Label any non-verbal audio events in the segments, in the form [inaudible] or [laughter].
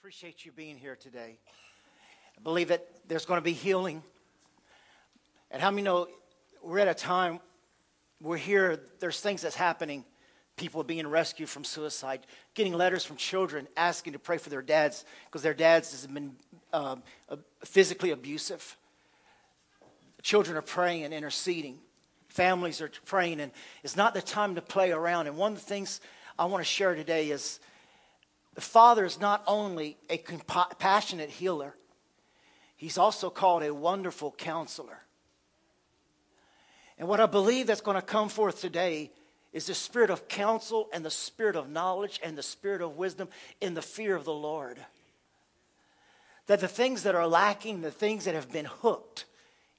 Appreciate you being here today. I believe that there's going to be healing. And how many know we're at a time, we're here, there's things that's happening. People being rescued from suicide, getting letters from children asking to pray for their dads because their dads have been um, physically abusive. Children are praying and interceding. Families are praying, and it's not the time to play around. And one of the things I want to share today is the Father is not only a compassionate healer, He's also called a wonderful counselor. And what I believe that's going to come forth today is the spirit of counsel and the spirit of knowledge and the spirit of wisdom in the fear of the Lord. That the things that are lacking, the things that have been hooked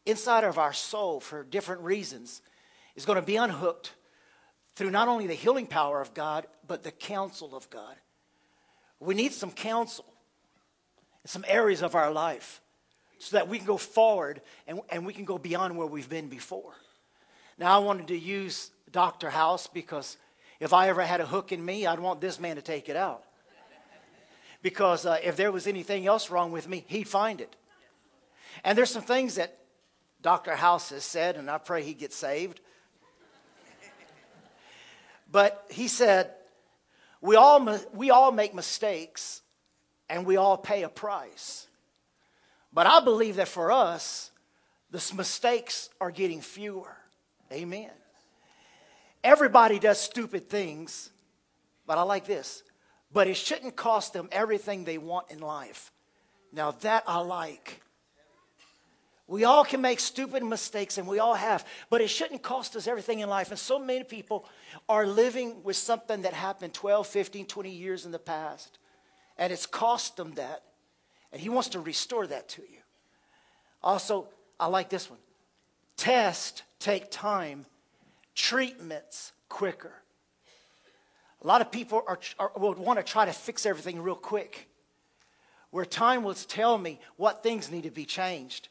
inside of our soul for different reasons, is going to be unhooked through not only the healing power of God, but the counsel of God. We need some counsel in some areas of our life so that we can go forward and, and we can go beyond where we've been before. Now, I wanted to use Dr. House because if I ever had a hook in me, I'd want this man to take it out. Because uh, if there was anything else wrong with me, he'd find it. And there's some things that Dr. House has said, and I pray he gets saved. But he said, we all, we all make mistakes and we all pay a price. But I believe that for us, the mistakes are getting fewer. Amen. Everybody does stupid things, but I like this. But it shouldn't cost them everything they want in life. Now, that I like. We all can make stupid mistakes, and we all have, but it shouldn't cost us everything in life. And so many people are living with something that happened 12, 15, 20 years in the past, and it's cost them that. And He wants to restore that to you. Also, I like this one tests take time, treatments quicker. A lot of people are, are, will want to try to fix everything real quick, where time will tell me what things need to be changed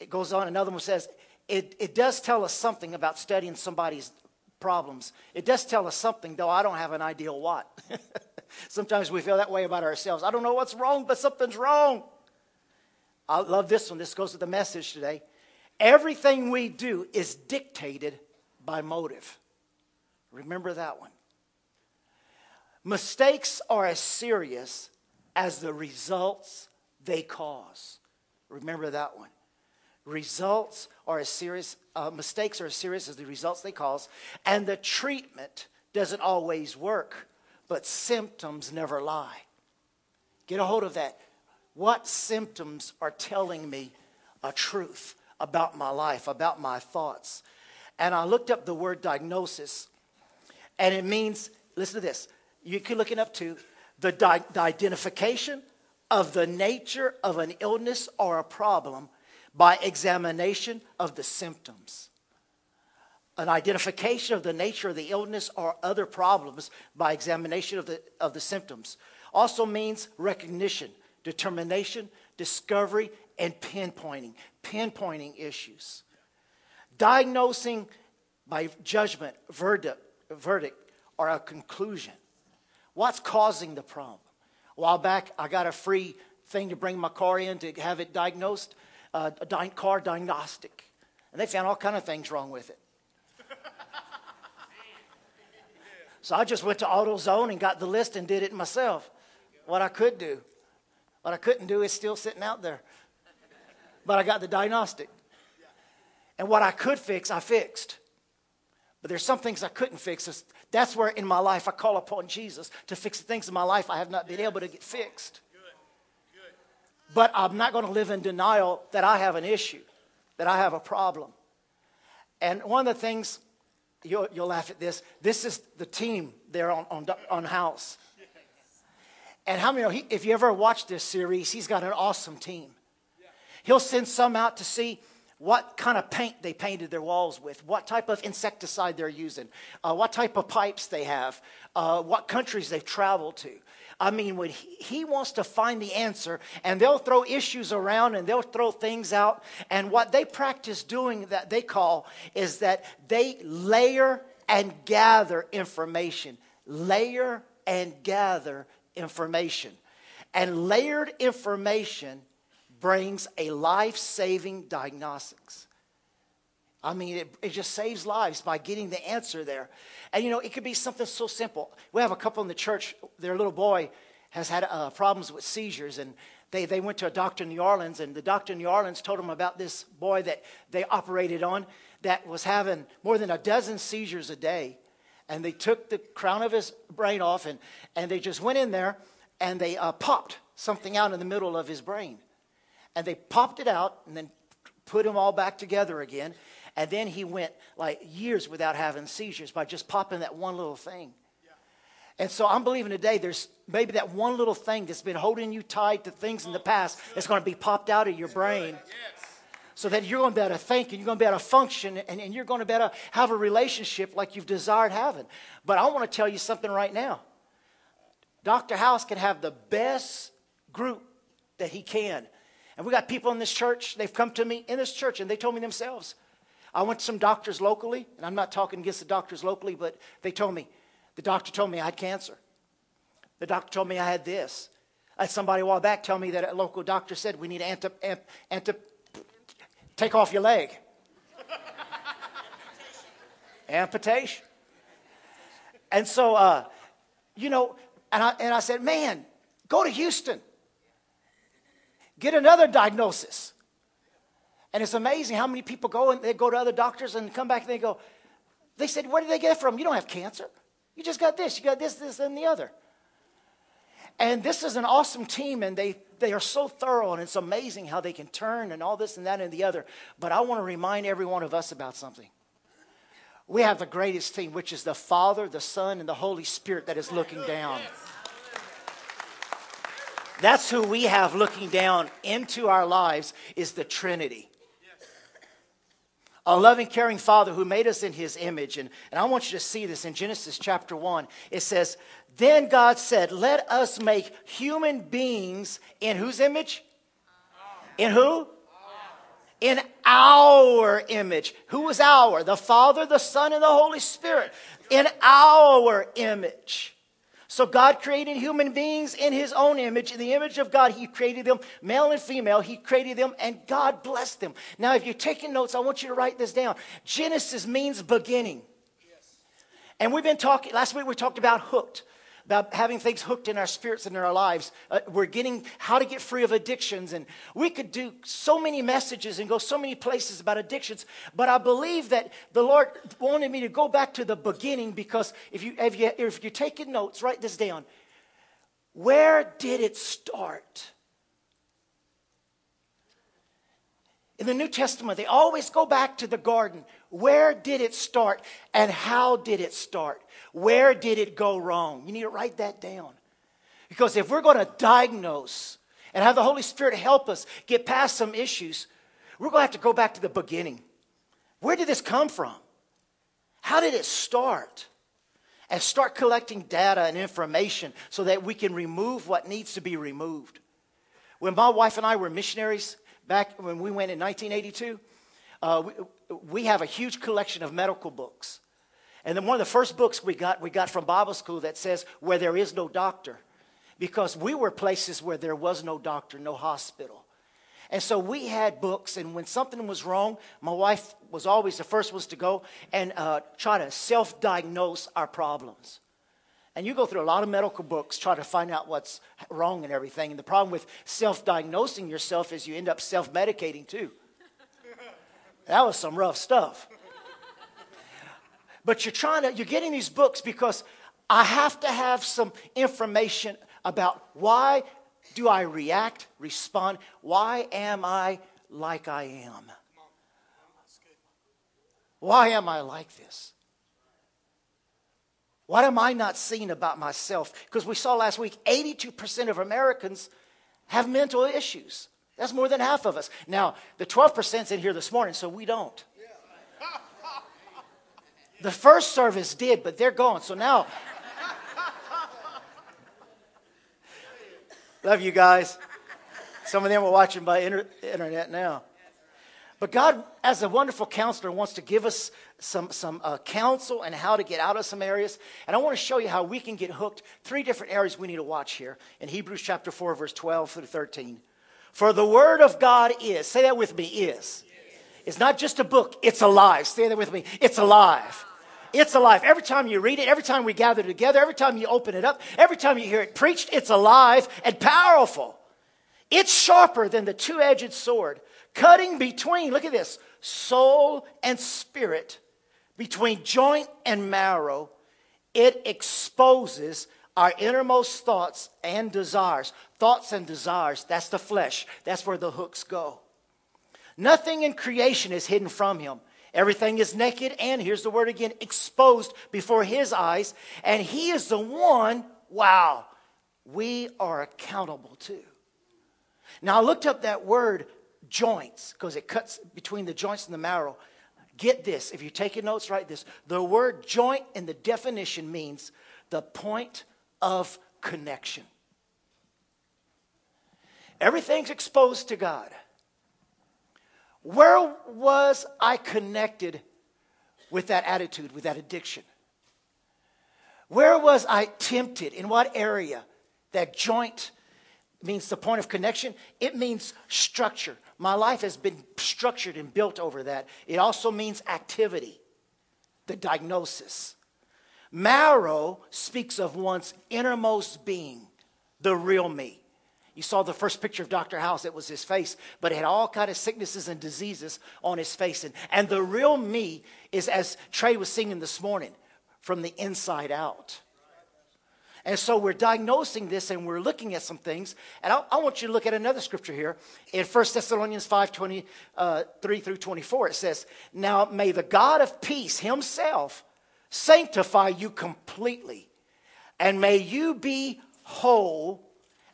it goes on, another one says, it, it does tell us something about studying somebody's problems. It does tell us something, though I don't have an idea what. [laughs] Sometimes we feel that way about ourselves. I don't know what's wrong, but something's wrong. I love this one. This goes with the message today. Everything we do is dictated by motive. Remember that one. Mistakes are as serious as the results they cause. Remember that one. Results are as serious, uh, mistakes are as serious as the results they cause, and the treatment doesn't always work, but symptoms never lie. Get a hold of that. What symptoms are telling me a truth about my life, about my thoughts? And I looked up the word diagnosis, and it means, listen to this, you can look it up to the, di- the identification of the nature of an illness or a problem by examination of the symptoms. An identification of the nature of the illness or other problems by examination of the, of the symptoms. Also means recognition, determination, discovery, and pinpointing. Pinpointing issues. Diagnosing by judgment, verdict, verdict, or a conclusion. What's causing the problem? A while back, I got a free thing to bring my car in to have it diagnosed a di- car diagnostic, and they found all kind of things wrong with it. So I just went to AutoZone and got the list and did it myself. What I could do. What I couldn't do is still sitting out there. But I got the diagnostic. And what I could fix, I fixed. But there's some things I couldn't fix. That's where in my life I call upon Jesus to fix the things in my life I have not been able to get fixed. But I'm not going to live in denial that I have an issue, that I have a problem. And one of the things, you'll, you'll laugh at this, this is the team there on, on, on House. And how many if you ever watch this series, he's got an awesome team. He'll send some out to see what kind of paint they painted their walls with, what type of insecticide they're using, uh, what type of pipes they have, uh, what countries they've traveled to. I mean, when he, he wants to find the answer, and they'll throw issues around and they'll throw things out. And what they practice doing that they call is that they layer and gather information. Layer and gather information. And layered information brings a life saving diagnostics. I mean, it, it, just saves lives by getting the answer there. And you know, it could be something so simple. We have a couple in the church, their little boy has had uh, problems with seizures, and they, they went to a doctor in New Orleans, and the doctor in New Orleans told them about this boy that they operated on that was having more than a dozen seizures a day. And they took the crown of his brain off, and, and they just went in there and they uh, popped something out in the middle of his brain. And they popped it out and then put him all back together again. And then he went like years without having seizures by just popping that one little thing. And so I'm believing today there's maybe that one little thing that's been holding you tied to things in the past that's going to be popped out of your brain. So that you're going to be able to think and you're going to be able to function and, and you're going to be able to have a relationship like you've desired having. But I want to tell you something right now. Dr. House can have the best group that he can. And we got people in this church, they've come to me in this church and they told me themselves. I went to some doctors locally, and I'm not talking against the doctors locally, but they told me, the doctor told me I had cancer. The doctor told me I had this. I had somebody a while back tell me that a local doctor said we need to amp, take off your leg. [laughs] Amputation. And so, uh, you know, and I, and I said, man, go to Houston. Get another diagnosis. And it's amazing how many people go and they go to other doctors and come back and they go, they said, where did they get it from? You don't have cancer. You just got this, you got this, this, and the other. And this is an awesome team, and they, they are so thorough, and it's amazing how they can turn and all this and that and the other. But I want to remind every one of us about something. We have the greatest team, which is the Father, the Son, and the Holy Spirit that is looking down. That's who we have looking down into our lives is the Trinity a loving, caring Father who made us in his image. And, and I want you to see this in Genesis chapter 1. It says, Then God said, Let us make human beings in whose image? In who? In our image. Who was our? The Father, the Son, and the Holy Spirit. In our image. So God created human beings in his own image. In the image of God, he created them, male and female. He created them, and God blessed them. Now, if you're taking notes, I want you to write this down. Genesis means beginning. And we've been talking, last week we talked about hooked about having things hooked in our spirits and in our lives. Uh, we're getting how to get free of addictions. And we could do so many messages and go so many places about addictions. But I believe that the Lord wanted me to go back to the beginning because if, you, if, you, if you're taking notes, write this down. Where did it start? In the New Testament, they always go back to the garden. Where did it start and how did it start? Where did it go wrong? You need to write that down. Because if we're going to diagnose and have the Holy Spirit help us get past some issues, we're going to have to go back to the beginning. Where did this come from? How did it start? And start collecting data and information so that we can remove what needs to be removed. When my wife and I were missionaries back when we went in 1982, uh, we, we have a huge collection of medical books. And then one of the first books we got, we got from Bible school that says, Where There Is No Doctor. Because we were places where there was no doctor, no hospital. And so we had books, and when something was wrong, my wife was always the first ones to go and uh, try to self diagnose our problems. And you go through a lot of medical books, try to find out what's wrong and everything. And the problem with self diagnosing yourself is you end up self medicating too. That was some rough stuff. But you're trying to, you're getting these books because I have to have some information about why do I react, respond? Why am I like I am? Why am I like this? What am I not seeing about myself? Because we saw last week 82% of Americans have mental issues. That's more than half of us. Now, the 12%'s in here this morning, so we don't. [laughs] The first service did, but they're gone. So now, love you guys. Some of them are watching by inter- internet now. But God, as a wonderful counselor, wants to give us some, some uh, counsel and how to get out of some areas. And I want to show you how we can get hooked. Three different areas we need to watch here in Hebrews chapter 4, verse 12 through 13. For the word of God is, say that with me, is. It's not just a book, it's alive. Say that with me, it's alive. It's alive. Every time you read it, every time we gather together, every time you open it up, every time you hear it preached, it's alive and powerful. It's sharper than the two edged sword, cutting between, look at this, soul and spirit, between joint and marrow. It exposes our innermost thoughts and desires. Thoughts and desires, that's the flesh. That's where the hooks go. Nothing in creation is hidden from him. Everything is naked and, here's the word again, exposed before his eyes. And he is the one, wow, we are accountable to. Now, I looked up that word joints because it cuts between the joints and the marrow. Get this, if you're taking notes, write this. The word joint in the definition means the point of connection. Everything's exposed to God. Where was I connected with that attitude, with that addiction? Where was I tempted? In what area? That joint means the point of connection. It means structure. My life has been structured and built over that. It also means activity, the diagnosis. Marrow speaks of one's innermost being, the real me. You saw the first picture of Dr. House, it was his face, but it had all kind of sicknesses and diseases on his face. And, and the real me is, as Trey was singing this morning, from the inside out. And so we're diagnosing this and we're looking at some things. And I, I want you to look at another scripture here. In 1 Thessalonians 5 23 uh, through 24, it says, Now may the God of peace himself sanctify you completely, and may you be whole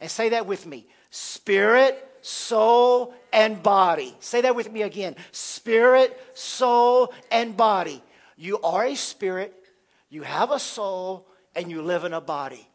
and say that with me spirit, soul, and body. Say that with me again spirit, soul, and body. You are a spirit, you have a soul, and you live in a body.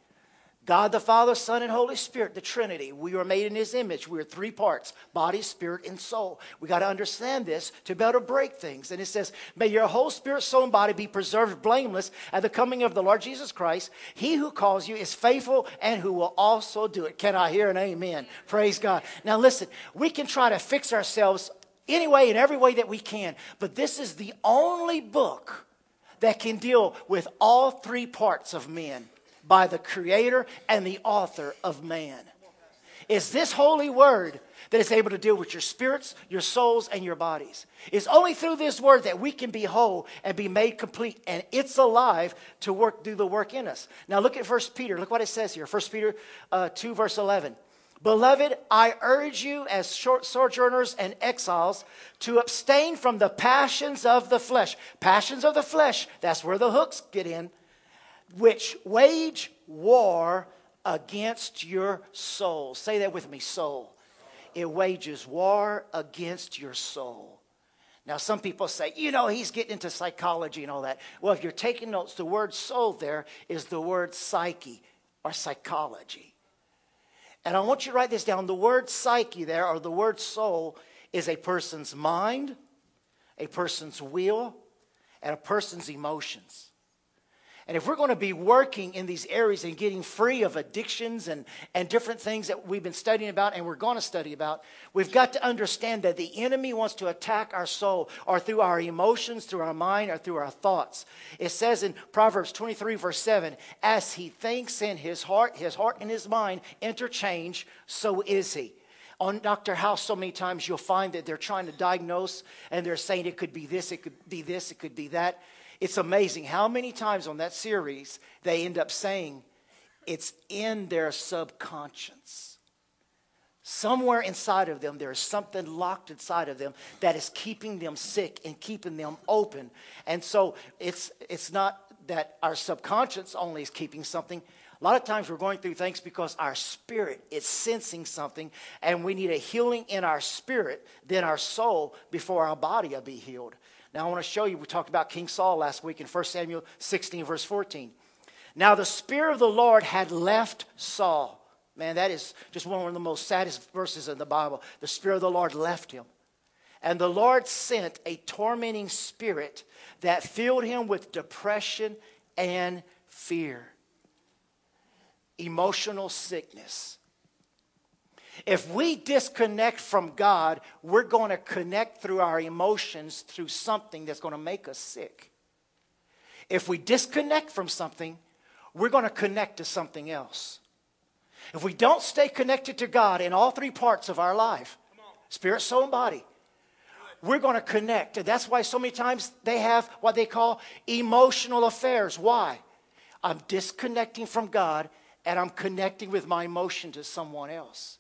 God the Father, Son, and Holy Spirit, the Trinity. We are made in His image. We are three parts body, spirit, and soul. We got to understand this to be able to break things. And it says, May your whole spirit, soul, and body be preserved blameless at the coming of the Lord Jesus Christ. He who calls you is faithful and who will also do it. Can I hear an amen? Praise God. Now, listen, we can try to fix ourselves any way, and every way that we can, but this is the only book that can deal with all three parts of men by the creator and the author of man. It's this holy word that is able to deal with your spirits, your souls, and your bodies. It's only through this word that we can be whole and be made complete, and it's alive to work, do the work in us. Now look at First Peter. Look what it says here. First Peter uh, 2, verse 11. Beloved, I urge you as short sojourners and exiles to abstain from the passions of the flesh. Passions of the flesh, that's where the hooks get in which wage war against your soul. Say that with me, soul. It wages war against your soul. Now, some people say, you know, he's getting into psychology and all that. Well, if you're taking notes, the word soul there is the word psyche or psychology. And I want you to write this down. The word psyche there, or the word soul, is a person's mind, a person's will, and a person's emotions. And if we're going to be working in these areas and getting free of addictions and, and different things that we've been studying about and we're going to study about, we've got to understand that the enemy wants to attack our soul or through our emotions, through our mind, or through our thoughts. It says in Proverbs 23, verse 7, as he thinks in his heart, his heart and his mind interchange, so is he on Dr. House, so many times you'll find that they're trying to diagnose and they're saying it could be this, it could be this, it could be that. It's amazing how many times on that series they end up saying it's in their subconscious. Somewhere inside of them, there is something locked inside of them that is keeping them sick and keeping them open. And so it's, it's not that our subconscious only is keeping something. A lot of times we're going through things because our spirit is sensing something, and we need a healing in our spirit, then our soul, before our body will be healed. Now, I want to show you, we talked about King Saul last week in 1 Samuel 16, verse 14. Now, the Spirit of the Lord had left Saul. Man, that is just one of the most saddest verses in the Bible. The Spirit of the Lord left him. And the Lord sent a tormenting spirit that filled him with depression and fear, emotional sickness. If we disconnect from God, we're going to connect through our emotions through something that's going to make us sick. If we disconnect from something, we're going to connect to something else. If we don't stay connected to God in all three parts of our life spirit, soul, and body we're going to connect. And that's why so many times they have what they call emotional affairs. Why? I'm disconnecting from God and I'm connecting with my emotion to someone else.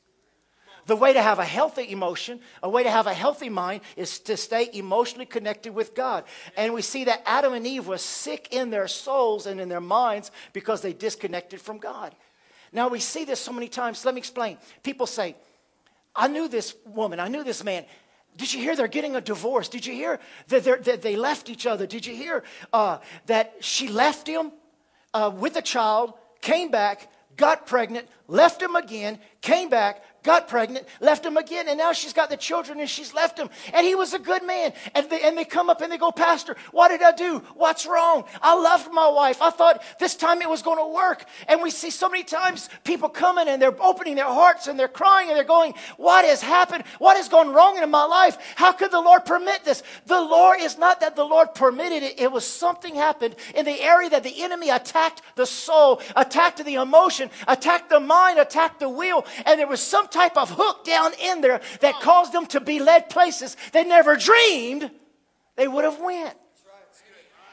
The way to have a healthy emotion, a way to have a healthy mind, is to stay emotionally connected with God. And we see that Adam and Eve were sick in their souls and in their minds because they disconnected from God. Now we see this so many times. Let me explain. People say, I knew this woman, I knew this man. Did you hear they're getting a divorce? Did you hear that, that they left each other? Did you hear uh, that she left him uh, with a child, came back, got pregnant, left him again, came back, got pregnant, left him again, and now she's got the children and she's left him. And he was a good man. And they, and they come up and they go, Pastor, what did I do? What's wrong? I loved my wife. I thought this time it was going to work. And we see so many times people coming and they're opening their hearts and they're crying and they're going, What has happened? What has gone wrong in my life? How could the Lord permit this? The Lord is not that the Lord permitted it, it was something happened in the area that the enemy attacked the soul, attacked the emotion, attacked the mind, attacked the will, and there was some type of hook down in there that caused them to be led places they never dreamed they would have went.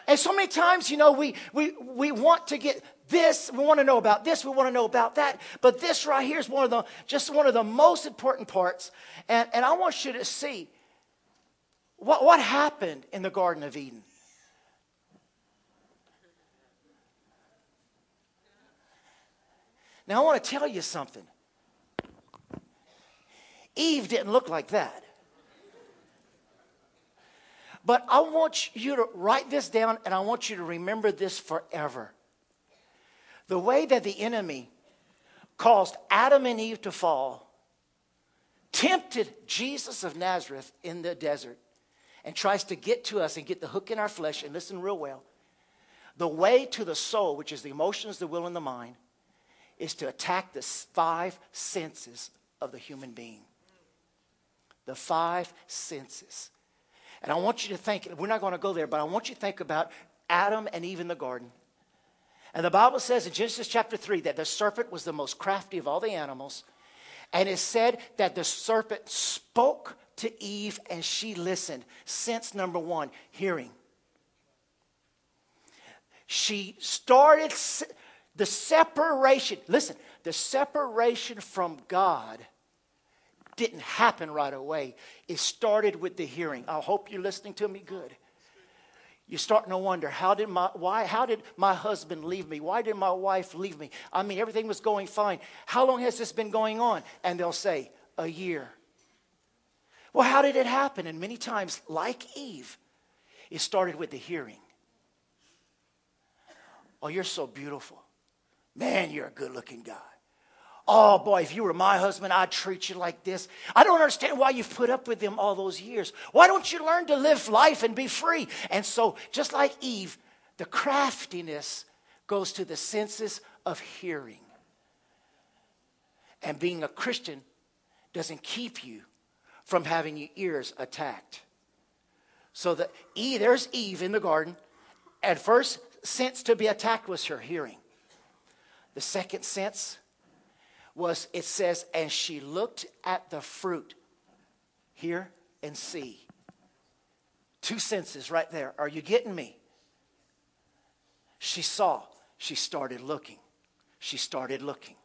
And so many times, you know, we, we, we want to get this, we want to know about this, we want to know about that. But this right here is one of the, just one of the most important parts. And, and I want you to see what, what happened in the Garden of Eden. Now, I want to tell you something. Eve didn't look like that. But I want you to write this down and I want you to remember this forever. The way that the enemy caused Adam and Eve to fall, tempted Jesus of Nazareth in the desert, and tries to get to us and get the hook in our flesh, and listen real well. The way to the soul, which is the emotions, the will, and the mind, is to attack the five senses of the human being the five senses. And I want you to think, we're not going to go there, but I want you to think about Adam and Eve in the garden. And the Bible says in Genesis chapter 3 that the serpent was the most crafty of all the animals. And it said that the serpent spoke to Eve and she listened. Sense number one, hearing. She started the separation. Listen, the separation from God didn't happen right away. It started with the hearing. I hope you're listening to me good. You're starting to wonder how did my why how did my husband leave me? Why did my wife leave me? I mean everything was going fine. How long has this been going on? And they'll say, a year. Well, how did it happen? And many times, like Eve, it started with the hearing. Oh, you're so beautiful. Man, you're a good looking guy. Oh boy, if you were my husband, I'd treat you like this. I don't understand why you've put up with him all those years. Why don't you learn to live life and be free? And so, just like Eve, the craftiness goes to the senses of hearing. And being a Christian doesn't keep you from having your ears attacked. So the E, there's Eve in the garden. At first sense to be attacked was her hearing. The second sense was it says, and she looked at the fruit. Hear and see. Two senses right there. Are you getting me? She saw, she started looking. She started looking.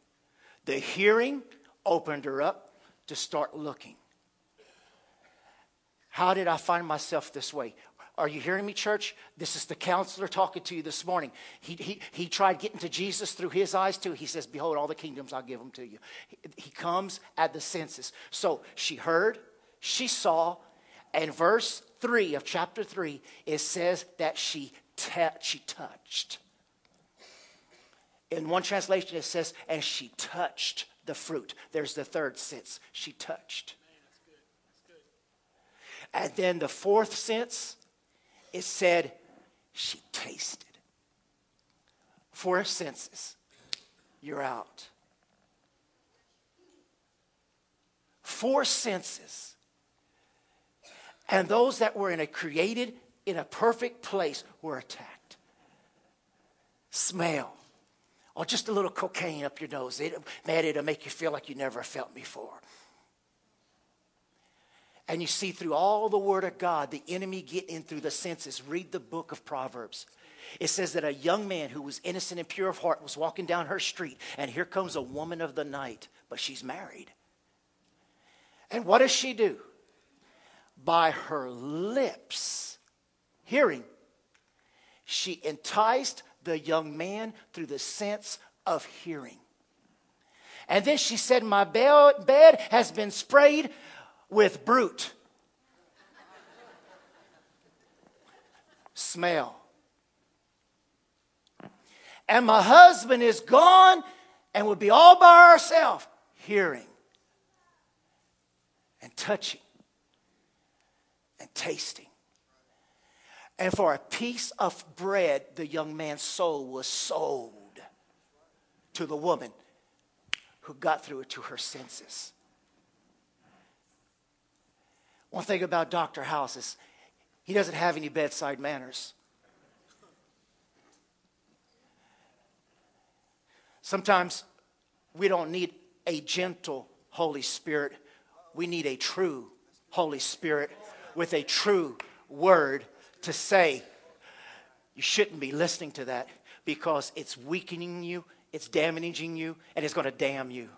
The hearing opened her up to start looking. How did I find myself this way? Are you hearing me, church? This is the counselor talking to you this morning. He, he, he tried getting to Jesus through his eyes too. He says, Behold, all the kingdoms I'll give them to you. He, he comes at the senses. So she heard, she saw, and verse 3 of chapter 3, it says that she, te- she touched. In one translation, it says, and she touched the fruit. There's the third sense. She touched. And then the fourth sense, it said she tasted. Four senses, you're out. Four senses. And those that were in a created, in a perfect place were attacked. Smell. Or just a little cocaine up your nose. It, man, it'll make you feel like you never felt before and you see through all the word of God, the enemy get in through the senses. Read the book of Proverbs. It says that a young man who was innocent and pure of heart was walking down her street, and here comes a woman of the night, but she's married. And what does she do? By her lips, hearing, she enticed the young man through the sense of hearing. And then she said, My bed has been sprayed with Brut. Smell. And my husband is gone and would be all by ourselves, hearing and touching and tasting. And for a piece of bread, the young man's soul was sold to the woman who got through it to her senses. One thing about Dr. House is he doesn't have any bedside manners. Sometimes we don't need a gentle Holy Spirit. We need a true Holy Spirit with a true word to say, you shouldn't be listening to that because it's weakening you, it's damaging you, and it's going to damn you.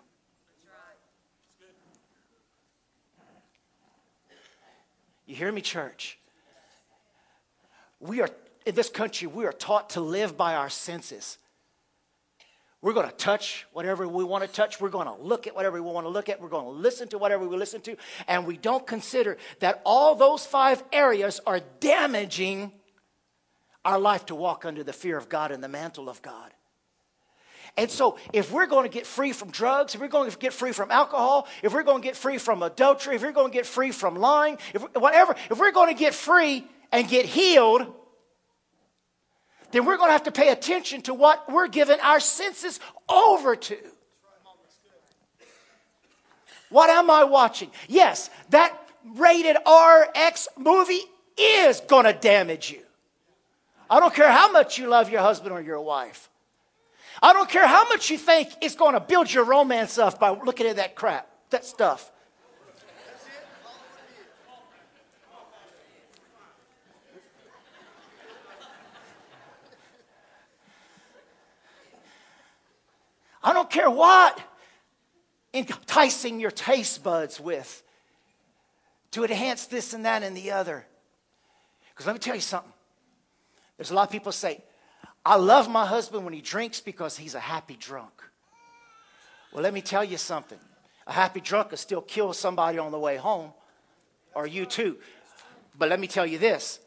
You hear me, church? We are, in this country, we are taught to live by our senses. We're going to touch whatever we want to touch. We're going to look at whatever we want to look at. We're going to listen to whatever we listen to. And we don't consider that all those five areas are damaging our life to walk under the fear of God and the mantle of God. And so, if we're going to get free from drugs, if we're going to get free from alcohol, if we're going to get free from adultery, if we're going to get free from lying, if whatever, if we're going to get free and get healed, then we're going to have to pay attention to what we're giving our senses over to. What am I watching? Yes, that rated RX movie is going to damage you. I don't care how much you love your husband or your wife. I don't care how much you think it's going to build your romance up by looking at that crap, that stuff. I don't care what enticing your taste buds with to enhance this and that and the other. Because let me tell you something. There's a lot of people say, I love my husband when he drinks because he's a happy drunk. Well, let me tell you something. A happy drunk will still kill somebody on the way home, or you too. But let me tell you this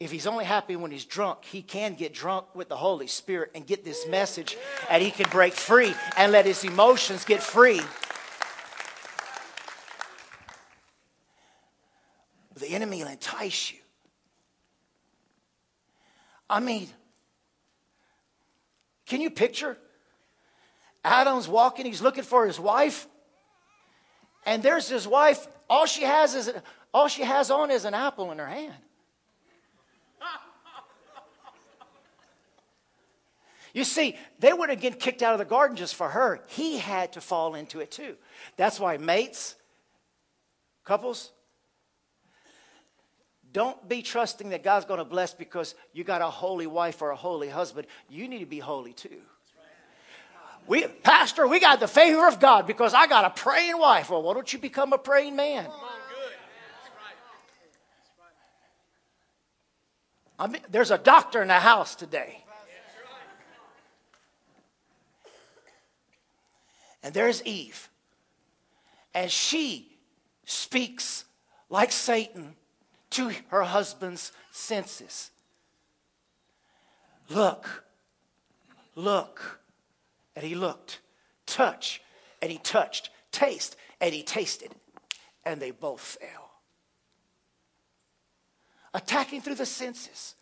if he's only happy when he's drunk, he can get drunk with the Holy Spirit and get this message, and he can break free and let his emotions get free. The enemy will entice you. I mean, can you picture? Adam's walking, he's looking for his wife, and there's his wife. All she has is all she has on is an apple in her hand. [laughs] You see, they wouldn't get kicked out of the garden just for her. He had to fall into it too. That's why mates, couples, don't be trusting that God's going to bless because you got a holy wife or a holy husband. You need to be holy too. We, Pastor, we got the favor of God because I got a praying wife. Well, why don't you become a praying man? I mean, there's a doctor in the house today. And there's Eve. And she speaks like Satan to her husband's senses. Look, look. And he looked. Touch, and he touched. Taste, and he tasted. and they both fell. Attacking through the senses.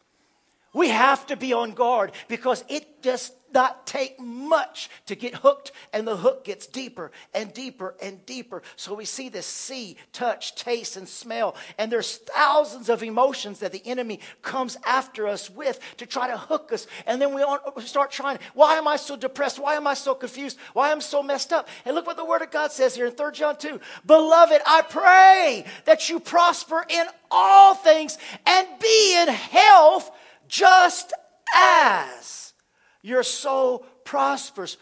We have to be on guard because it does not take much to get hooked, and the hook gets deeper and deeper and deeper. So we see this see, touch, taste, and smell. And there's thousands of emotions that the enemy comes after us with to try to hook us. And then we start trying, why am I so depressed? Why am I so confused? Why am I so messed up? And look what the Word of God says here in 3 John 2. Beloved, I pray that you prosper in all things and be in health just as your soul prospers.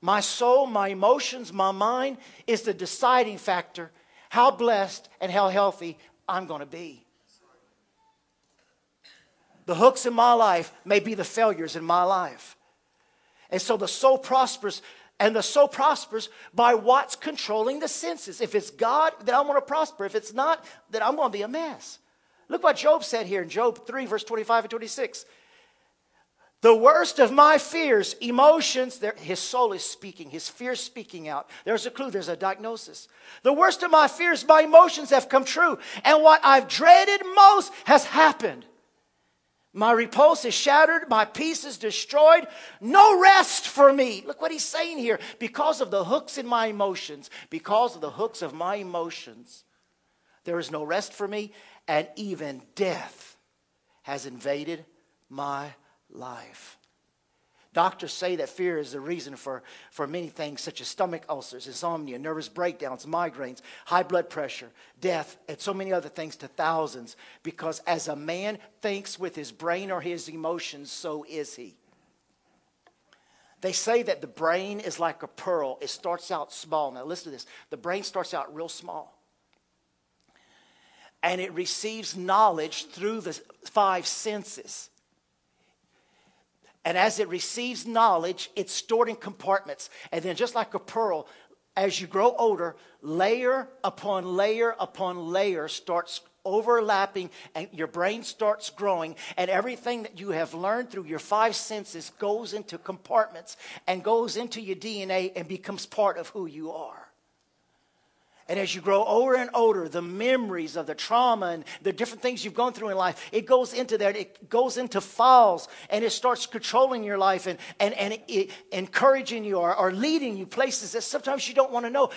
My soul, my emotions, my mind is the deciding factor how blessed and how healthy I'm going to be. The hooks in my life may be the failures in my life. And so the soul prospers, and the soul prospers by what's controlling the senses. If it's God, then I'm going to prosper. If it's not, then I'm going to be a mess. Look what Job said here in Job 3, verse 25 and 26. The worst of my fears, emotions, his soul is speaking, his fears speaking out. There's a clue, there's a diagnosis. The worst of my fears, my emotions have come true, and what I've dreaded most has happened. My repulse is shattered, my peace is destroyed, no rest for me. Look what he's saying here. Because of the hooks in my emotions, because of the hooks of my emotions, there is no rest for me, and even death has invaded my life. Doctors say that fear is the reason for, for many things such as stomach ulcers, insomnia, nervous breakdowns, migraines, high blood pressure, death, and so many other things to thousands. Because as a man thinks with his brain or his emotions, so is he. They say that the brain is like a pearl, it starts out small. Now, listen to this the brain starts out real small and it receives knowledge through the five senses. And as it receives knowledge, it's stored in compartments. And then, just like a pearl, as you grow older, layer upon layer upon layer starts overlapping, and your brain starts growing. And everything that you have learned through your five senses goes into compartments and goes into your DNA and becomes part of who you are. And as you grow older and older, the memories of the trauma and the different things you've gone through in life, it goes into that. It goes into falls and it starts controlling your life and, and, and it, it, encouraging you or, or leading you places that sometimes you don't want to know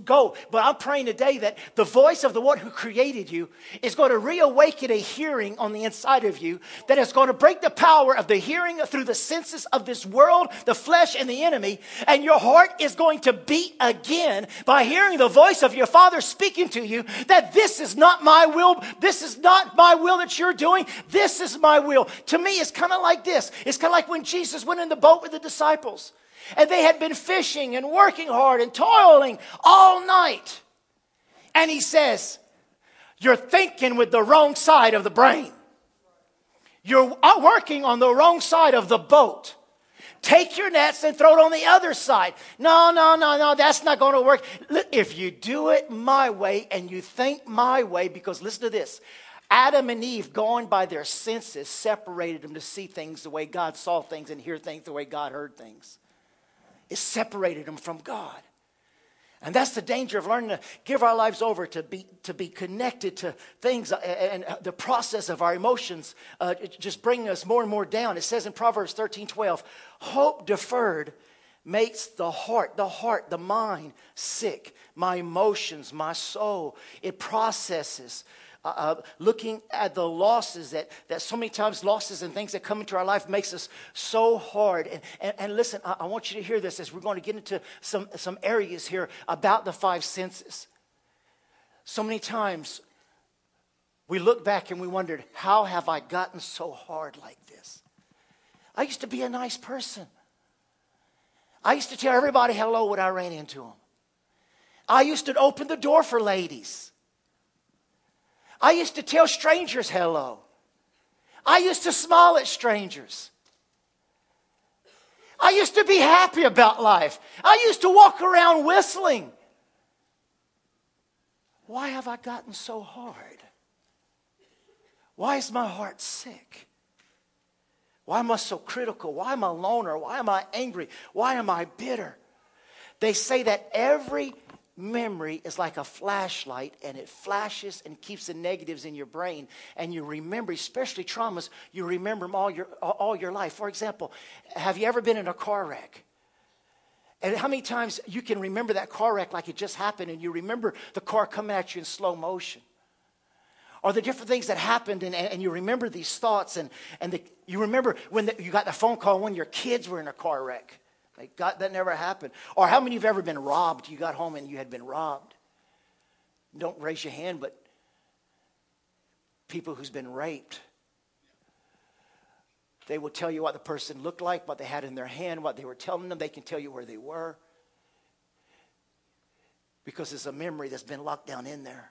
go. But I'm praying today that the voice of the one who created you is going to reawaken a hearing on the inside of you that is going to break the power of the hearing through the senses of this world, the flesh, and the enemy. And your heart is going to beat again by hearing the voice of your Father speaking to you that this is not my will. This is not my will that you're doing. This is my will. To me, it's kind of like this. It's kind of like when Jesus went in the boat with the disciples. And they had been fishing and working hard and toiling all night. And he says, You're thinking with the wrong side of the brain. You're uh, working on the wrong side of the boat. Take your nets and throw it on the other side. No, no, no, no, that's not going to work. If you do it my way and you think my way, because listen to this Adam and Eve, going by their senses, separated them to see things the way God saw things and hear things the way God heard things. It separated them from God. And that's the danger of learning to give our lives over to be, to be connected to things uh, and the process of our emotions uh, just bringing us more and more down. It says in Proverbs 13 12, hope deferred makes the heart, the heart, the mind sick. My emotions, my soul, it processes uh, uh, looking at the losses that, that so many times losses and things that come into our life makes us so hard. And, and, and listen, I, I want you to hear this as we're going to get into some, some areas here about the five senses. So many times we look back and we wondered, how have I gotten so hard like this? I used to be a nice person. I used to tell everybody hello when I ran into them. I used to open the door for ladies. I used to tell strangers hello. I used to smile at strangers. I used to be happy about life. I used to walk around whistling. Why have I gotten so hard? Why is my heart sick? Why am I so critical? Why am I loner? Why am I angry? Why am I bitter? They say that every memory is like a flashlight and it flashes and keeps the negatives in your brain and you remember especially traumas you remember them all your all your life. For example have you ever been in a car wreck? And how many times you can remember that car wreck like it just happened and you remember the car coming at you in slow motion? Or the different things that happened and, and you remember these thoughts and, and the, you remember when the, you got the phone call when your kids were in a car wreck like, God, that never happened. Or how many of you have ever been robbed? You got home and you had been robbed. Don't raise your hand, but people who's been raped, they will tell you what the person looked like, what they had in their hand, what they were telling them. They can tell you where they were. Because it's a memory that's been locked down in there.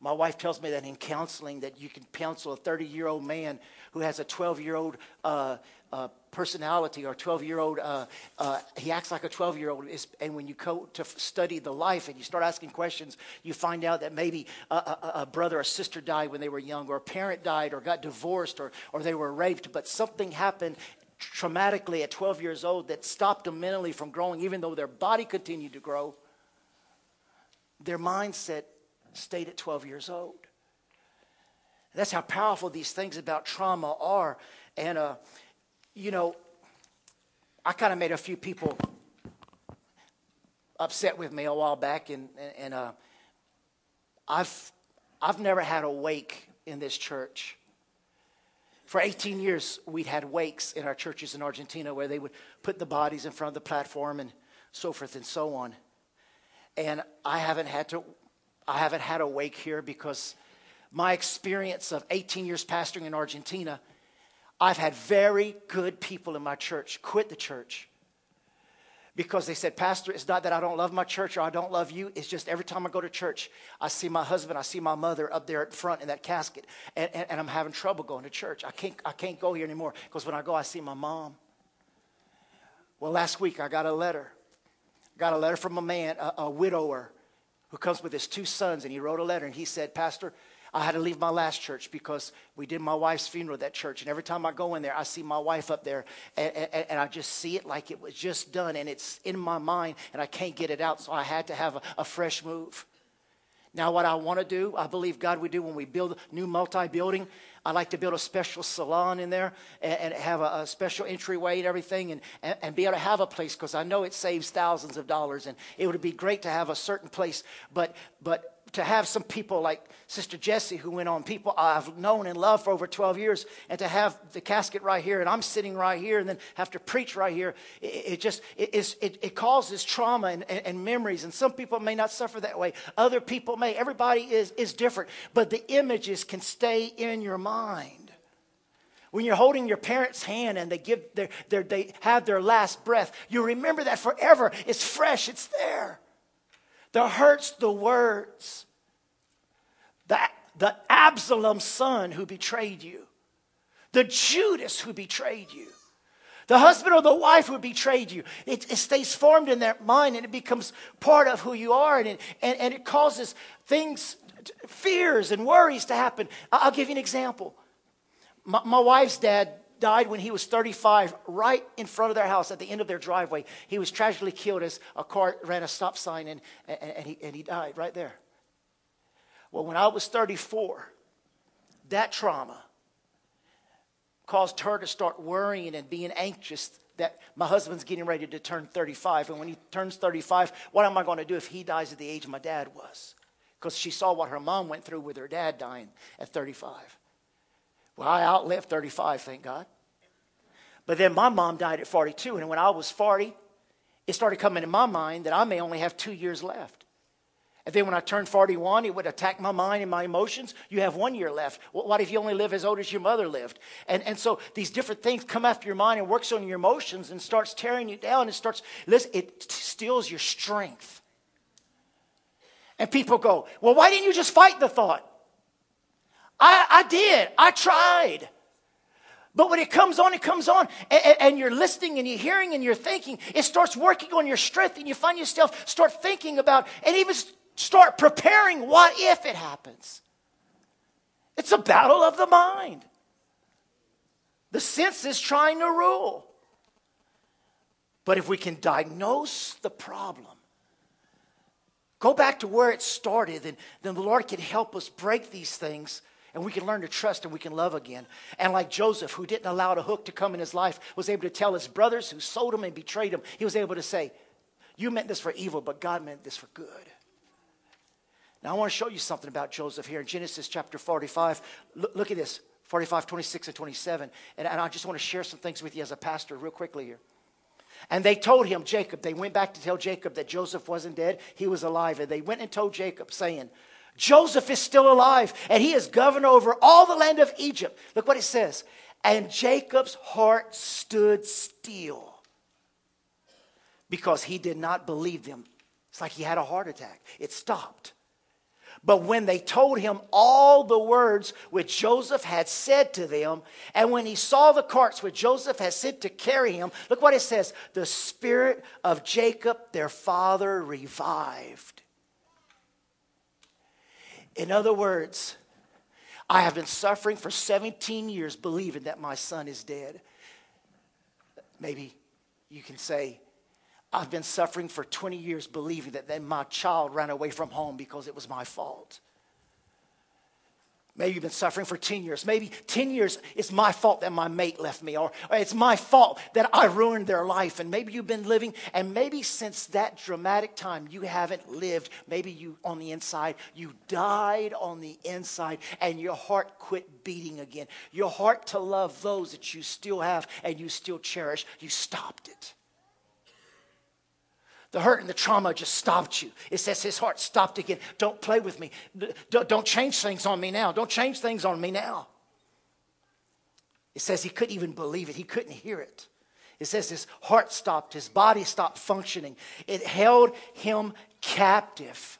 My wife tells me that in counseling that you can counsel a 30 year old man who has a 12 year old uh, uh, personality or 12 year old, uh, uh, he acts like a 12 year old. And when you go to study the life and you start asking questions, you find out that maybe a, a, a, brother or sister died when they were young, or a parent died, or got divorced, or, or they were raped, but something happened traumatically at 12 years old that stopped them mentally from growing, even though their body continued to grow. Their mindset stayed at 12 years old. That's how powerful these things about trauma are. And, uh, you know, I kind of made a few people upset with me a while back, and, and uh, I've, I've never had a wake in this church. For 18 years, we'd had wakes in our churches in Argentina where they would put the bodies in front of the platform and so forth and so on. And I haven't had to I haven't had a wake here because my experience of 18 years pastoring in Argentina, I've had very good people in my church quit the church because they said, Pastor, it's not that I don't love my church or I don't love you. It's just every time I go to church, I see my husband, I see my mother up there at front in that casket, and, and, and I'm having trouble going to church. I can't, I can't go here anymore because when I go, I see my mom. Well, last week I got a letter. Got a letter from a man, a, a widower, who comes with his two sons, and he wrote a letter and he said, Pastor, I had to leave my last church because we did my wife's funeral at that church. And every time I go in there, I see my wife up there, and, and, and, I just see it like it was just done, and it's in my mind, and I can't get it out. So I had to have a, a fresh move. Now, what I want to do, I believe God would do when we build a new multi building. I like to build a special salon in there and, and have a, a, special entryway and everything and, and, and be able to have a place because I know it saves thousands of dollars and it would be great to have a certain place. But, but to have some people like Sister Jessie, who went on, people I've known and loved for over 12 years, and to have the casket right here, and I'm sitting right here, and then have to preach right here, it, it just it, it, it, causes trauma and, and, and, memories. And some people may not suffer that way, other people may. Everybody is, is different, but the images can stay in your mind. When you're holding your parents' hand and they give their, their they have their last breath, you remember that forever. It's fresh, it's there. The hurts, the words. The, the Absalom son who betrayed you. The Judas who betrayed you. The husband or the wife who betrayed you. It, it stays formed in their mind and it becomes part of who you are. And it, and, and it causes things, fears and worries to happen. I'll give you an example. My, my wife's dad died when he was 35, right in front of their house at the end of their driveway. He was tragically killed as a car ran a stop sign and, and, and, he, and he died right there. Well, when I was 34, that trauma caused her to start worrying and being anxious that my husband's getting ready to turn 35. And when he turns 35, what am I going to do if he dies at the age my dad was? Because she saw what her mom went through with her dad dying at 35. Well, I outlived 35, thank God. But then my mom died at 42, and when I was 40, it started coming in my mind that I may only have two years left. And then when I turned 41, it would attack my mind and my emotions. You have one year left. What if you only live as old as your mother lived? And, and so these different things come after your mind and works on your emotions and starts tearing you down. It starts, listen, it steals your strength. And people go, well, why didn't you just fight the thought? I, I did. I tried. But when it comes on, it comes on. And, and, you're listening and you're hearing and you're thinking. It starts working on your strength and you find yourself start thinking about and even start preparing what if it happens. It's a battle of the mind. The sense is trying to rule. But if we can diagnose the problem Go back to where it started, and then the Lord can help us break these things and we can learn to trust and we can love again. And like Joseph, who didn't allow a hook to come in his life, was able to tell his brothers who sold him and betrayed him, he was able to say, You meant this for evil, but God meant this for good. Now, I want to show you something about Joseph here in Genesis chapter 45. Look, look at this 45, 26, and 27. And, and I just want to share some things with you as a pastor, real quickly here. And they told him, Jacob, they went back to tell Jacob that Joseph wasn't dead, he was alive. And they went and told Jacob, saying, Joseph is still alive, and he is governor over all the land of Egypt. Look what it says. And Jacob's heart stood still because he did not believe them. It's like he had a heart attack. It stopped. But when they told him all the words which Joseph had said to them, and when he saw the carts which Joseph had sent to carry him, look what it says the spirit of Jacob, their father, revived. In other words, I have been suffering for 17 years believing that my son is dead. Maybe you can say, I've been suffering for 20 years believing that my child ran away from home because it was my fault. Maybe you've been suffering for 10 years. Maybe 10 years it's my fault that my mate left me, or, or, it's my fault that I ruined their life. And maybe you've been living, and maybe since that dramatic time you haven't lived. Maybe you, on the inside, you died on the inside, and your heart quit beating again. Your heart to love those that you still have and you still cherish, you stopped it. The hurt and the trauma just stopped you. It says his heart stopped again. Don't play with me. Don't change things on me now. Don't change things on me now. It says he couldn't even believe it, he couldn't hear it. It says his heart stopped, his body stopped functioning. It held him captive.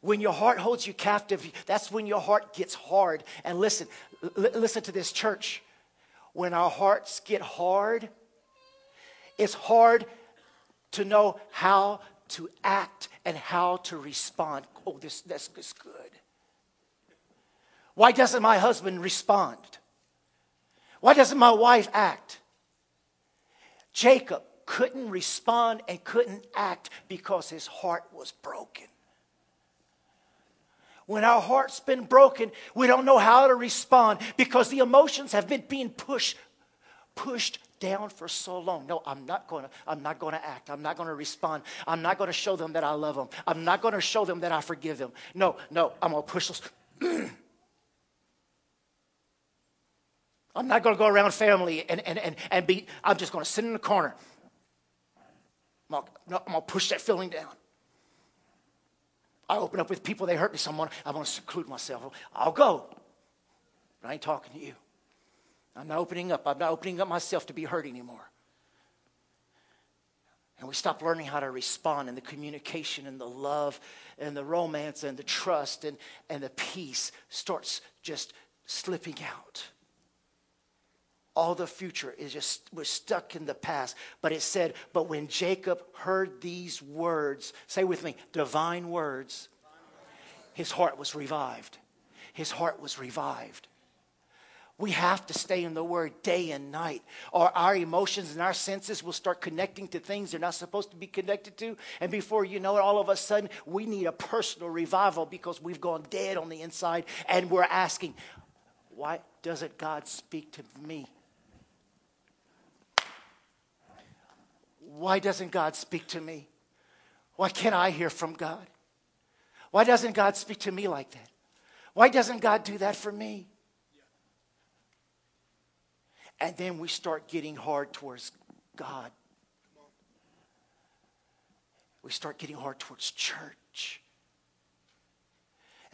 When your heart holds you captive, that's when your heart gets hard. And listen, l- listen to this, church. When our hearts get hard, it's hard to know how to act and how to respond. Oh, this, this is good. Why doesn't my husband respond? Why doesn't my wife act? Jacob couldn't respond and couldn't act because his heart was broken. When our heart's been broken, we don't know how to respond because the emotions have been being pushed, pushed down for so long. No, I'm not going to I'm not going to act. I'm not going to respond. I'm not going to show them that I love them. I'm not going to show them that I forgive them. No, no, I'm going to push those [clears throat] I'm not going to go around family and, and, and, and be, I'm just going to sit in the corner. I'm to push that feeling down. I open up with people, they hurt me, someone, I'm going to seclude myself. I'll go. But I ain't talking to you. I'm not opening up. I'm not opening up myself to be hurt anymore. And we stop learning how to respond and the communication and the love and the romance and the trust and, and the peace starts just slipping out. All the future is just, we're stuck in the past. But it said, but when Jacob heard these words, say with me, divine words, his heart was revived. His heart was revived. We have to stay in the Word day and night, or our emotions and our senses will start connecting to things they're not supposed to be connected to. And before you know it, all of a sudden, we need a personal revival because we've gone dead on the inside and we're asking, why doesn't God speak to me? Why doesn't God speak to me? Why can't I hear from God? Why doesn't God speak to me like that? Why doesn't God do that for me? And then we start getting hard towards God. We start getting hard towards church.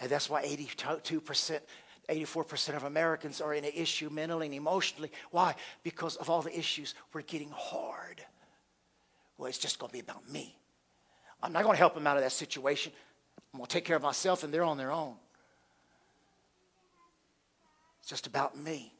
And that's why 82%, 84% of Americans are in an issue mentally and emotionally. Why? Because of all the issues, we're getting hard. Well, it's just going to be about me. I'm not going to help them out of that situation. I'm going to take care of myself, and they're on their own. It's just about me.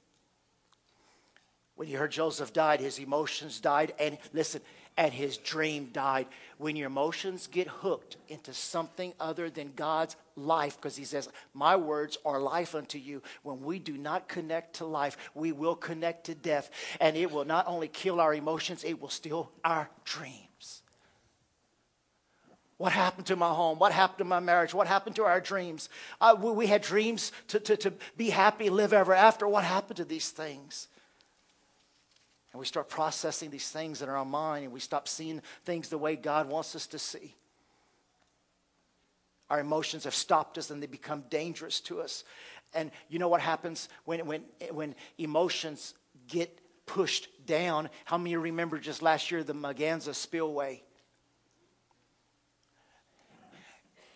When you heard Joseph died, his emotions died, and listen, and his dream died. When your emotions get hooked into something other than God's life, because he says, My words are life unto you. When we do not connect to life, we will connect to death. And it will not only kill our emotions, it will steal our dreams. What happened to my home? What happened to my marriage? What happened to our dreams? Uh, we, had dreams to, to, to be happy, live ever after. What happened to these things? And we start processing these things in our mind and we stop seeing things the way God wants us to see. Our emotions have stopped us and they become dangerous to us. And you know what happens when, when, when emotions get pushed down? How many remember just last year the Morganza spillway?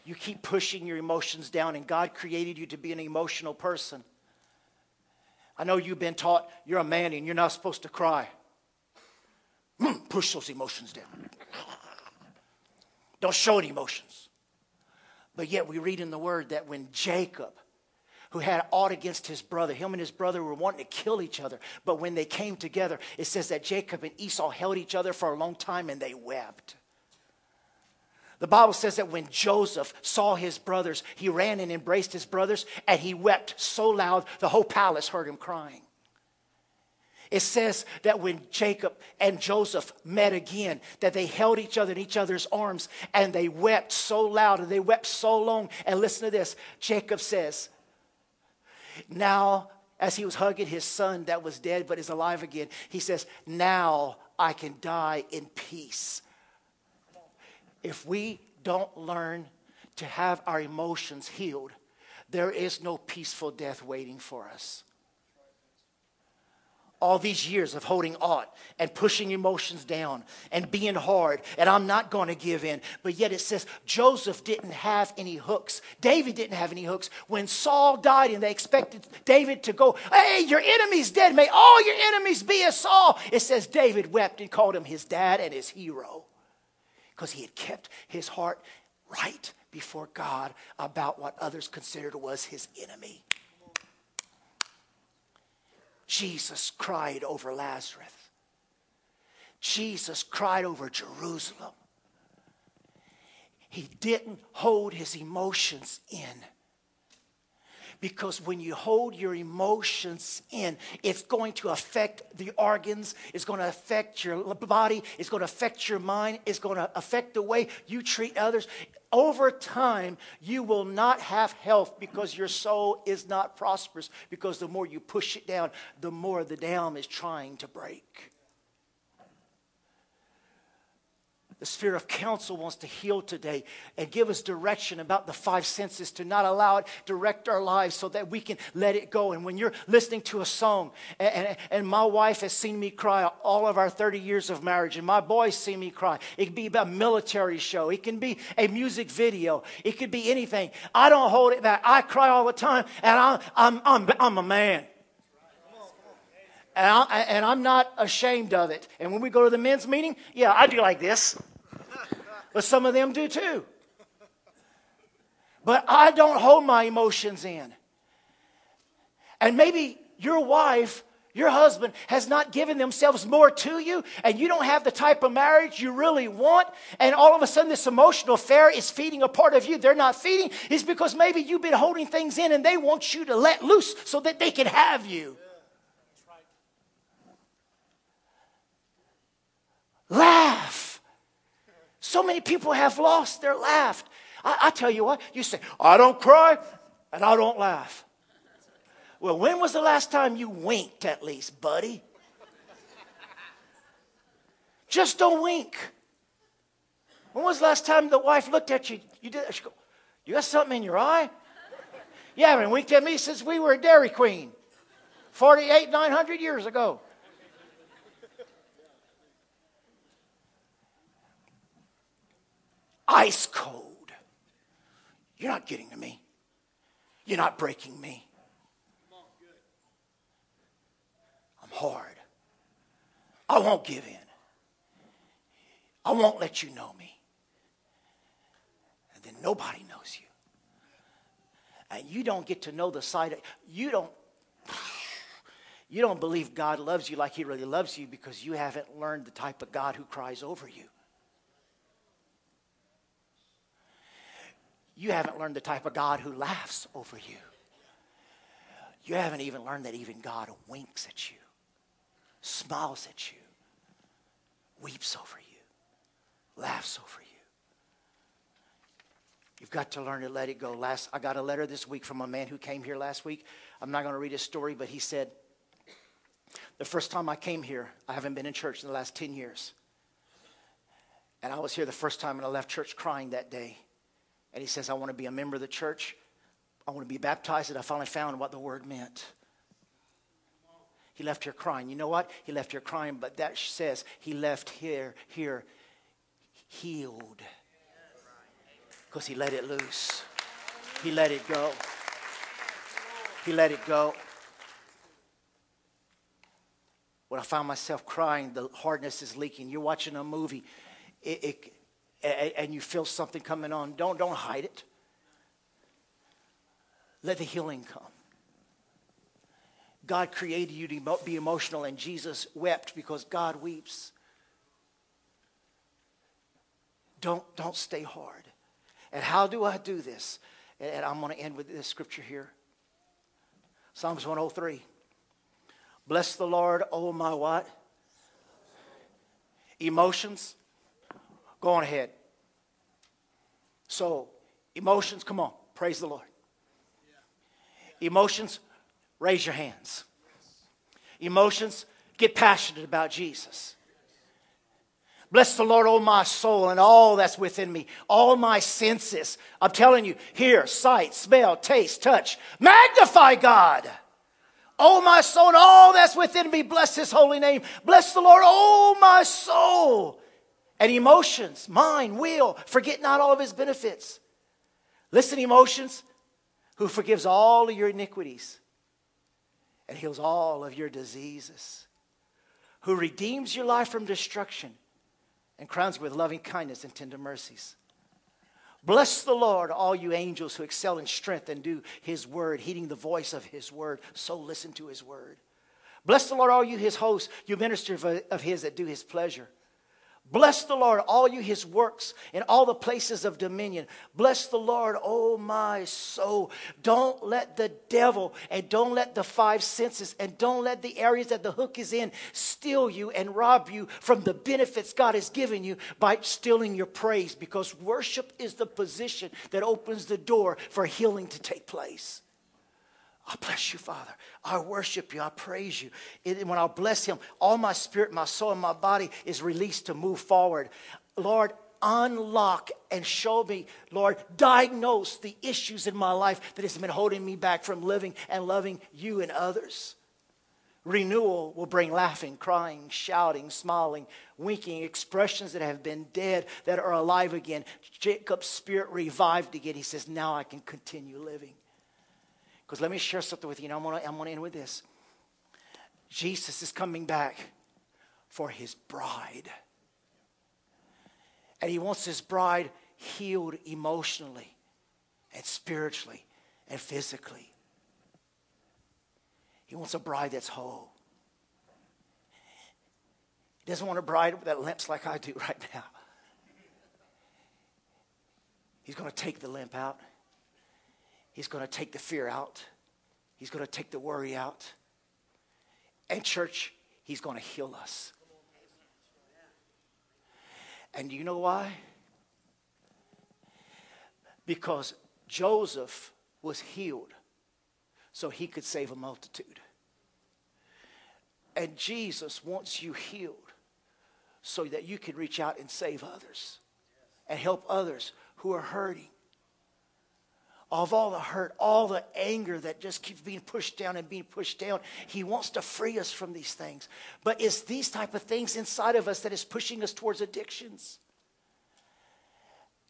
You keep pushing your emotions down, and God created you to be an emotional person. I know you've been taught you're a man and you're not supposed to cry. Hmm, push those emotions down. Don't show any emotions. But yet we read in the word that when Jacob, who had aught against his brother, him and his brother were wanting to kill each other, but when they came together, it says that Jacob and Esau held each other for a long time and they wept. The Bible says that when Joseph saw his brothers, he ran and embraced his brothers and he wept so loud the whole palace heard him crying. It says that when Jacob and Joseph met again, that they held each other in each other's arms and they wept so loud and they wept so long. And listen to this Jacob says, Now, as he was hugging his son that was dead but is alive again, he says, Now I can die in peace if we don't learn to have our emotions healed, there is no peaceful death waiting for us. All these years of holding on and pushing emotions down and being hard, and I'm not going to give in. But yet it says Joseph didn't have any hooks. David didn't have any hooks. When Saul died and they expected David to go, Hey, your enemy's dead. May all your enemies be as Saul. It says David wept and called him his dad and his hero because he had kept his heart right before God about what others considered was his enemy. Jesus cried over Lazarus. Jesus cried over Jerusalem. He didn't hold his emotions in. Because when you hold your emotions in, it's going to affect the organs, it's going to affect your body, it's going to affect your mind, it's going to affect the way you treat others. Over time, you will not have health because your soul is not prosperous. Because the more you push it down, the more the dam is trying to break. The Spirit of counsel wants to heal today and give us direction about the five senses to not allow it direct our lives so that we can let it go. And when you're listening to a song, and, and, and my wife has seen me cry all of our 30 years of marriage, and my boys see me cry. It can be about a military show, it can be a music video, it could be anything. I don't hold it back. I cry all the time, and I'm, I'm, I'm, I'm a man. And, I, and I'm not ashamed of it. And when we go to the men's meeting, yeah, I do like this. But some of them do too. But I don't hold my emotions in. And maybe your wife, your husband, has not given themselves more to you, and you don't have the type of marriage you really want, and all of a sudden this emotional affair is feeding a part of you they're not feeding, is because maybe you've been holding things in and they want you to let loose so that they can have you. Laugh. So many people have lost their laugh. I, I tell you what, you say, I don't cry and I don't laugh. Well, when was the last time you winked, at least, buddy? Just don't wink. When was the last time the wife looked at you? You did. She go, you got something in your eye? You haven't winked at me since we were a Dairy Queen, 48, 900 years ago. Ice cold. You're not getting to me. You're not breaking me. I'm hard. I won't give in. I won't let you know me. And then nobody knows you. And you don't get to know the side of you don't [sighs] you don't believe God loves you like he really loves you because you haven't learned the type of God who cries over you. You haven't learned the type of God who laughs over you. You haven't even learned that even God winks at you, smiles at you, weeps over you, laughs over you. You've got to learn to let it go. Last, I got a letter this week from a man who came here last week. I'm not going to read his story, but he said, The first time I came here, I haven't been in church in the last 10 years. And I was here the first time and I left church crying that day. And he says, I want to be a member of the church. I want to be baptized. And I finally found what the word meant. He left here crying. You know what? He left here crying, but that says he left here, here, healed because he let it loose. He let it go. He let it go. When I found myself crying, the hardness is leaking. You're watching a movie, it, it, and you feel something coming on. Don't, don't hide it. Let the healing come. God created you to be emotional, and Jesus wept because God weeps. Don't, don't stay hard. And how do I do this? And I'm going to end with this scripture here Psalms 103. Bless the Lord, oh my what? Emotions. Go on ahead. So, emotions, come on, praise the Lord. Emotions, raise your hands. Emotions, get passionate about Jesus. Bless the Lord, oh my soul, and all that's within me, all my senses. I'm telling you, hear, sight, smell, taste, touch. Magnify God. Oh my soul, and all that's within me, bless his holy name. Bless the Lord, oh my soul. And emotions, mind, will, forget not all of his benefits. Listen, emotions, who forgives all of your iniquities and heals all of your diseases, who redeems your life from destruction and crowns you with loving kindness and tender mercies. Bless the Lord, all you angels who excel in strength and do his word, heeding the voice of his word. So listen to his word. Bless the Lord, all you his hosts, you ministers of his that do his pleasure. Bless the Lord, all you his works in all the places of dominion. Bless the Lord, oh my soul. Don't let the devil and don't let the five senses and don't let the areas that the hook is in steal you and rob you from the benefits God has given you by stealing your praise because worship is the position that opens the door for healing to take place. I bless you, Father. I worship you. I praise you. When I bless Him, all my spirit, my soul, and my body is released to move forward. Lord, unlock and show me, Lord, diagnose the issues in my life that has been holding me back from living and loving you and others. Renewal will bring laughing, crying, shouting, smiling, winking, expressions that have been dead that are alive again. Jacob's spirit revived again. He says, Now I can continue living. Because let me share something with you. And I'm going to I'm to end with this. Jesus is coming back for his bride. And he wants his bride healed emotionally and spiritually and physically. He wants a bride that's whole. He doesn't want a bride that limps like I do [laughs] right now. He's going to take the limp out. He's going to take the fear out. He's going to take the worry out. And, church, He's going to heal us. And you know why? Because Joseph was healed so he could save a multitude. And Jesus wants you healed so that you can reach out and save others and help others who are hurting of all the hurt, all the anger that just keeps being pushed down and being pushed down. He wants to free us from these things. But it's these type of things inside of us that is pushing us towards addictions.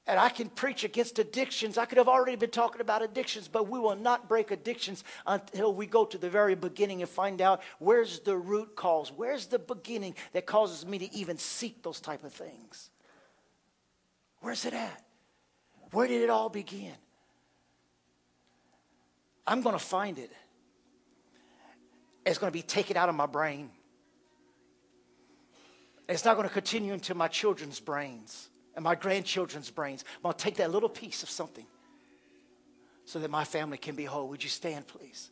And I can preach against addictions. I could have already been talking about addictions, but we will not break addictions until we go to the very beginning and find out where's the root cause, where's the beginning that causes me to even seek those type of things. Where's it at? Where did it all begin? I'm going to find it. It's going to be taken out of my brain. It's not going to continue into my children's brains and my grandchildren's brains. I'm going to take that little piece of something so that my family can be whole. Would you stand, please?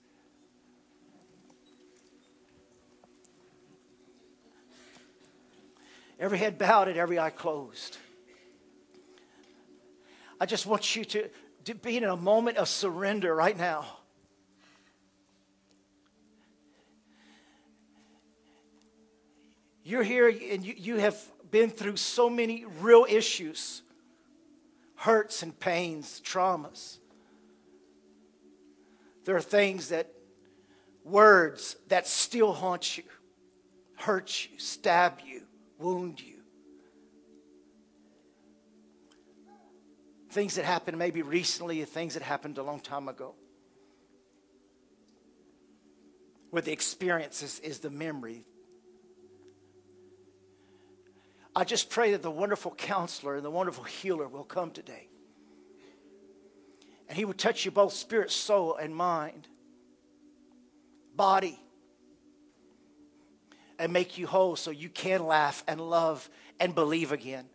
Every head bowed and every eye closed. I just want you to, to be in a moment of surrender right now. You're here and you, you have been through so many real issues hurts and pains, traumas. There are things that, words that still haunt you, hurt you, stab you, wound you. Things that happened maybe recently, things that happened a long time ago. Where the experience is, is the memory, I just pray that the wonderful counselor and the wonderful healer will come today. And he will touch you both spirit, soul, and mind, body, and make you whole so you can laugh and love and believe again.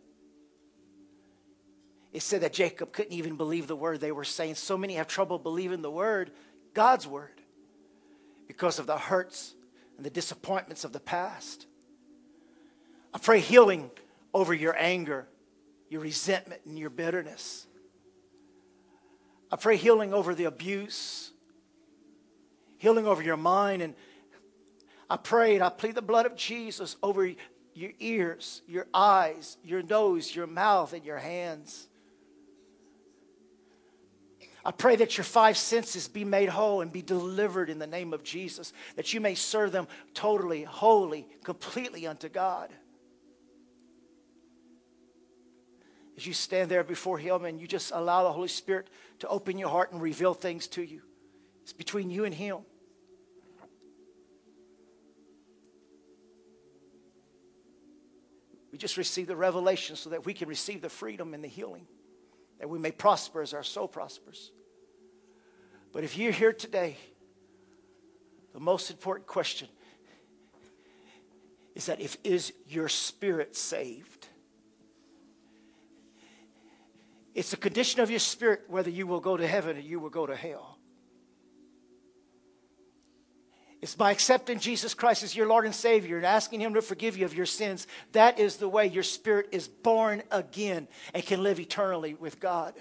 It said that Jacob couldn't even believe the word they were saying. So many have trouble believing the word, God's word, because of the hurts and the disappointments of the past. I pray healing over your anger, your resentment, and your bitterness. I pray healing over the abuse, healing over your mind. And I pray and I plead the blood of Jesus over your ears, your eyes, your nose, your mouth, and your hands. I pray that your five senses be made whole and be delivered in the name of Jesus, that you may serve them totally, wholly, completely unto God. As you stand there before Him and you just allow the Holy Spirit to open your heart and reveal things to you. It's between you and Him. We just receive the revelation so that we can receive the freedom and the healing, that we may prosper as our soul prospers. But if you're here today, the most important question is that if is your spirit saved? It's the condition of your spirit whether you will go to heaven or you will go to hell. It's by accepting Jesus Christ as your Lord and Savior and asking Him to forgive you of your sins. That is the way your spirit is born again and can live eternally with God.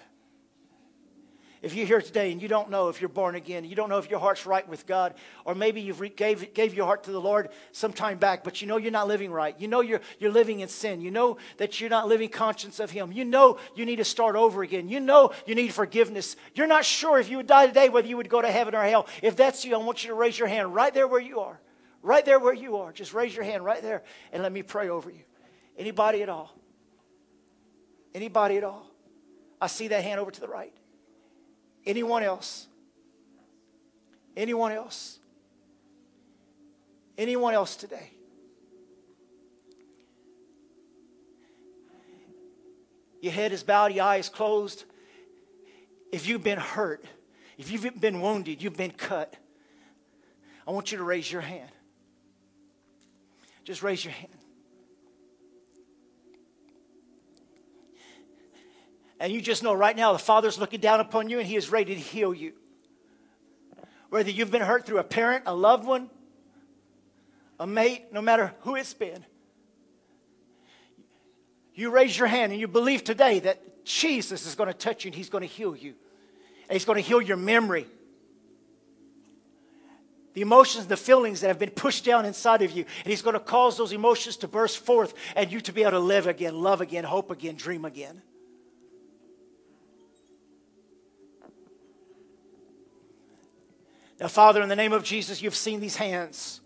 If you're here today and you don't know if you're born again, you don't know if your heart's right with God, or maybe you gave, gave your heart to the Lord some time back, but you know you're not living right. You know you're, you're living in sin. You know that you're not living conscious of Him. You know you need to start over again. You know you need forgiveness. You're not sure if you would die today whether you would go to heaven or hell. If that's you, I want you to raise your hand right there where you are. Right there where you are. Just raise your hand right there and let me pray over you. Anybody at all? Anybody at all? I see that hand over to the right. Anyone else? Anyone else? Anyone else today? Your head is bowed, your eyes closed. If you've been hurt, if you've been wounded, you've been cut, I want you to raise your hand. Just raise your hand. And you just know right now the Father's looking down upon you and He is ready to heal you. Whether you've been hurt through a parent, a loved one, a mate, no matter who it's been. You raise your hand and you believe today that Jesus is going to touch you and He's going to heal you. And He's going to heal your memory. The emotions, the feelings that have been pushed down inside of you. And He's going to cause those emotions to burst forth and you to be able to live again, love again, hope again, dream again. Now, Father, in the name of Jesus, you've seen these hands.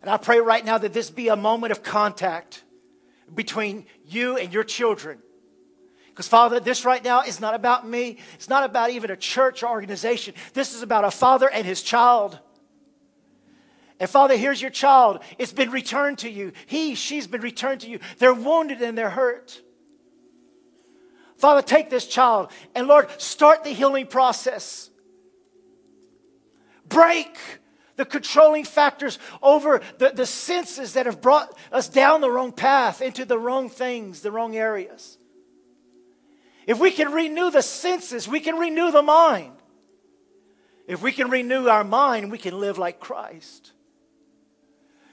And I pray right now that this be a moment of contact between you and your children. Because, Father, this right now is not about me. It's not about even a church or organization. This is about a father and his child. And, Father, here's your child. It's been returned to you. He, she's been returned to you. They're wounded and they're hurt. Father, take this child and, Lord, start the healing process. Break the controlling factors over the, the senses that have brought us down the wrong path into the wrong things, the wrong areas. If we can renew the senses, we can renew the mind. If we can renew our mind, we can live like Christ.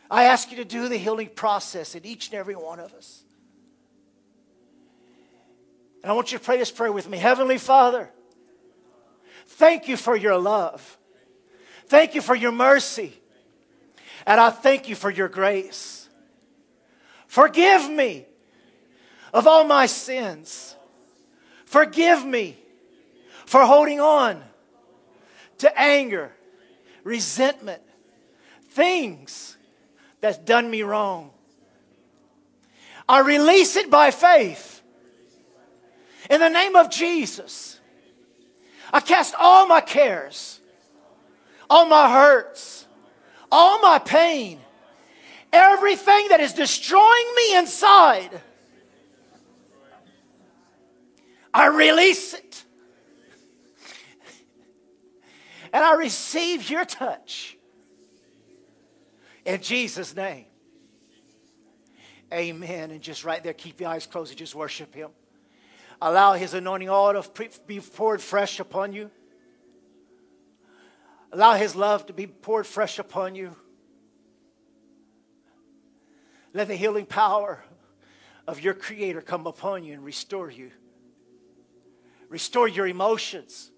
I ask you to do the healing process in each and every one of us. And I want you to pray this prayer with me. Heavenly Father, thank you for your love. Thank you for your mercy. And I thank you for your grace. Forgive me of all my sins. Forgive me for holding on to anger, resentment, things that's done me wrong. I release it by faith. In the name of Jesus, I cast all my cares, all my hurts, all my pain, everything that is destroying me inside. I release it. And I receive your touch. In Jesus' name. Amen. And just right there, keep your eyes closed and just worship Him. Allow His anointing oil to be poured fresh upon you. Allow His love to be poured fresh upon you. Let the healing power of your Creator come upon you and restore you. Restore your emotions.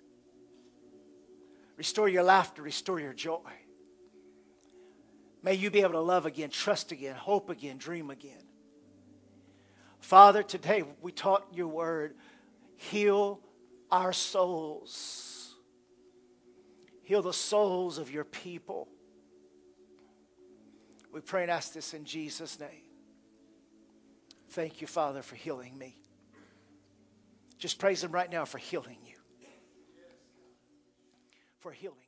Restore your laughter. Restore your joy. May you be able to love again, trust again, hope again, dream again. Father, today we taught your word. Heal our souls. Heal the souls of your people. We pray and ask this in Jesus' name. Thank you, Father, for healing me. Just praise Him right now for healing you. For healing.